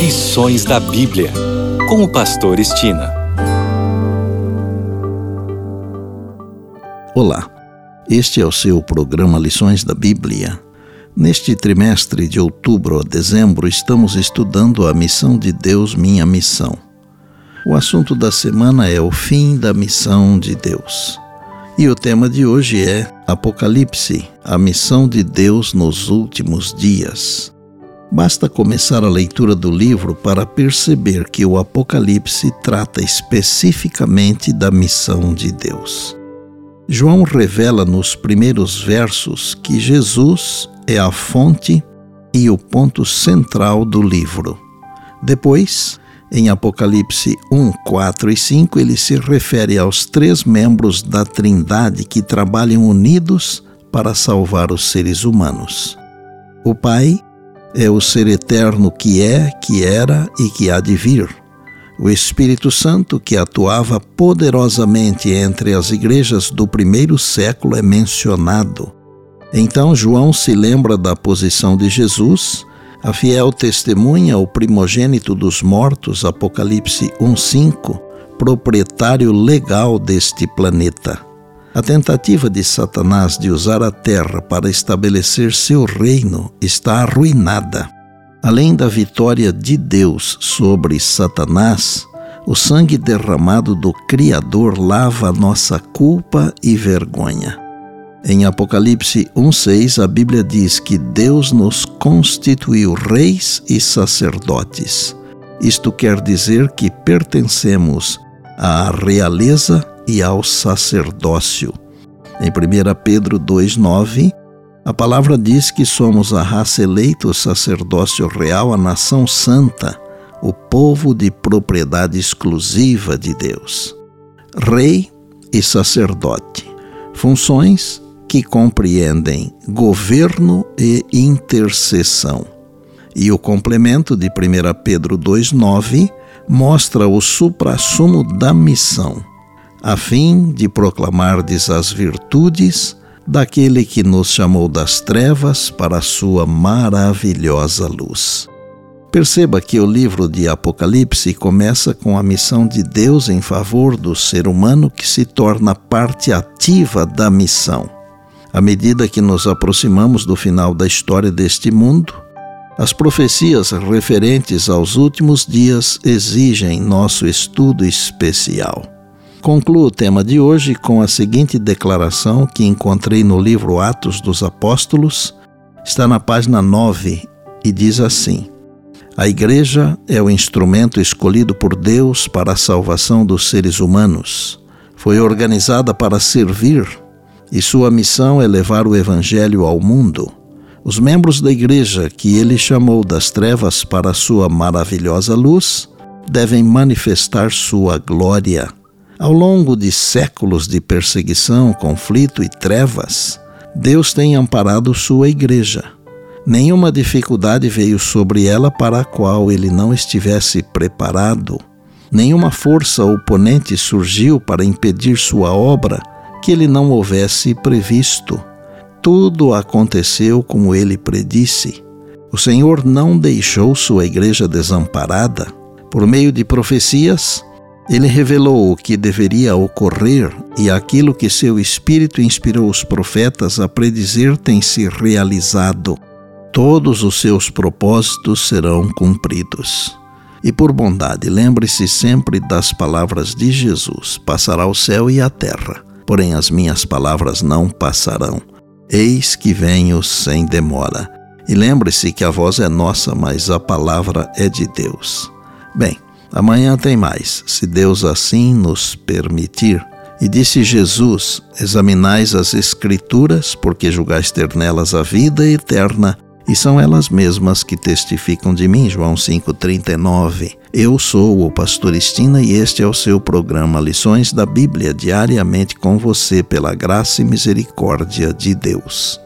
Lições da Bíblia, com o Pastor Estina. Olá, este é o seu programa Lições da Bíblia. Neste trimestre de outubro a dezembro, estamos estudando a missão de Deus, minha missão. O assunto da semana é o fim da missão de Deus. E o tema de hoje é Apocalipse, a missão de Deus nos últimos dias. Basta começar a leitura do livro para perceber que o Apocalipse trata especificamente da missão de Deus. João revela nos primeiros versos que Jesus é a fonte e o ponto central do livro. Depois, em Apocalipse 1, 4 e 5, ele se refere aos três membros da Trindade que trabalham unidos para salvar os seres humanos: o Pai, é o ser eterno que é, que era e que há de vir. O Espírito Santo, que atuava poderosamente entre as igrejas do primeiro século, é mencionado. Então João se lembra da posição de Jesus, a fiel testemunha, o primogênito dos mortos, Apocalipse 1:5, proprietário legal deste planeta. A tentativa de Satanás de usar a terra para estabelecer seu reino está arruinada. Além da vitória de Deus sobre Satanás, o sangue derramado do Criador lava nossa culpa e vergonha. Em Apocalipse 1,6, a Bíblia diz que Deus nos constituiu reis e sacerdotes. Isto quer dizer que pertencemos à realeza e ao sacerdócio. Em 1 Pedro 2,9, a palavra diz que somos a raça eleita, o sacerdócio real, a nação santa, o povo de propriedade exclusiva de Deus. Rei e sacerdote, funções que compreendem governo e intercessão. E o complemento de 1 Pedro 2,9 mostra o suprassumo da missão a fim de proclamardes as virtudes daquele que nos chamou das trevas para a sua maravilhosa luz. Perceba que o livro de Apocalipse começa com a missão de Deus em favor do ser humano que se torna parte ativa da missão. À medida que nos aproximamos do final da história deste mundo, as profecias referentes aos últimos dias exigem nosso estudo especial. Concluo o tema de hoje com a seguinte declaração que encontrei no livro Atos dos Apóstolos, está na página 9 e diz assim: A igreja é o instrumento escolhido por Deus para a salvação dos seres humanos. Foi organizada para servir e sua missão é levar o evangelho ao mundo. Os membros da igreja que ele chamou das trevas para sua maravilhosa luz devem manifestar sua glória ao longo de séculos de perseguição, conflito e trevas, Deus tem amparado sua igreja. Nenhuma dificuldade veio sobre ela para a qual ele não estivesse preparado. Nenhuma força oponente surgiu para impedir sua obra que ele não houvesse previsto. Tudo aconteceu como ele predisse. O Senhor não deixou sua igreja desamparada. Por meio de profecias, ele revelou o que deveria ocorrer e aquilo que seu espírito inspirou os profetas a predizer tem se realizado. Todos os seus propósitos serão cumpridos. E por bondade, lembre-se sempre das palavras de Jesus: passará o céu e a terra, porém as minhas palavras não passarão. Eis que venho sem demora. E lembre-se que a voz é nossa, mas a palavra é de Deus. Bem, Amanhã tem mais, se Deus assim nos permitir. E disse Jesus: Examinais as Escrituras, porque julgais ter nelas a vida eterna, e são elas mesmas que testificam de mim. João 5,39. Eu sou o Pastor Estina e este é o seu programa Lições da Bíblia, diariamente com você, pela graça e misericórdia de Deus.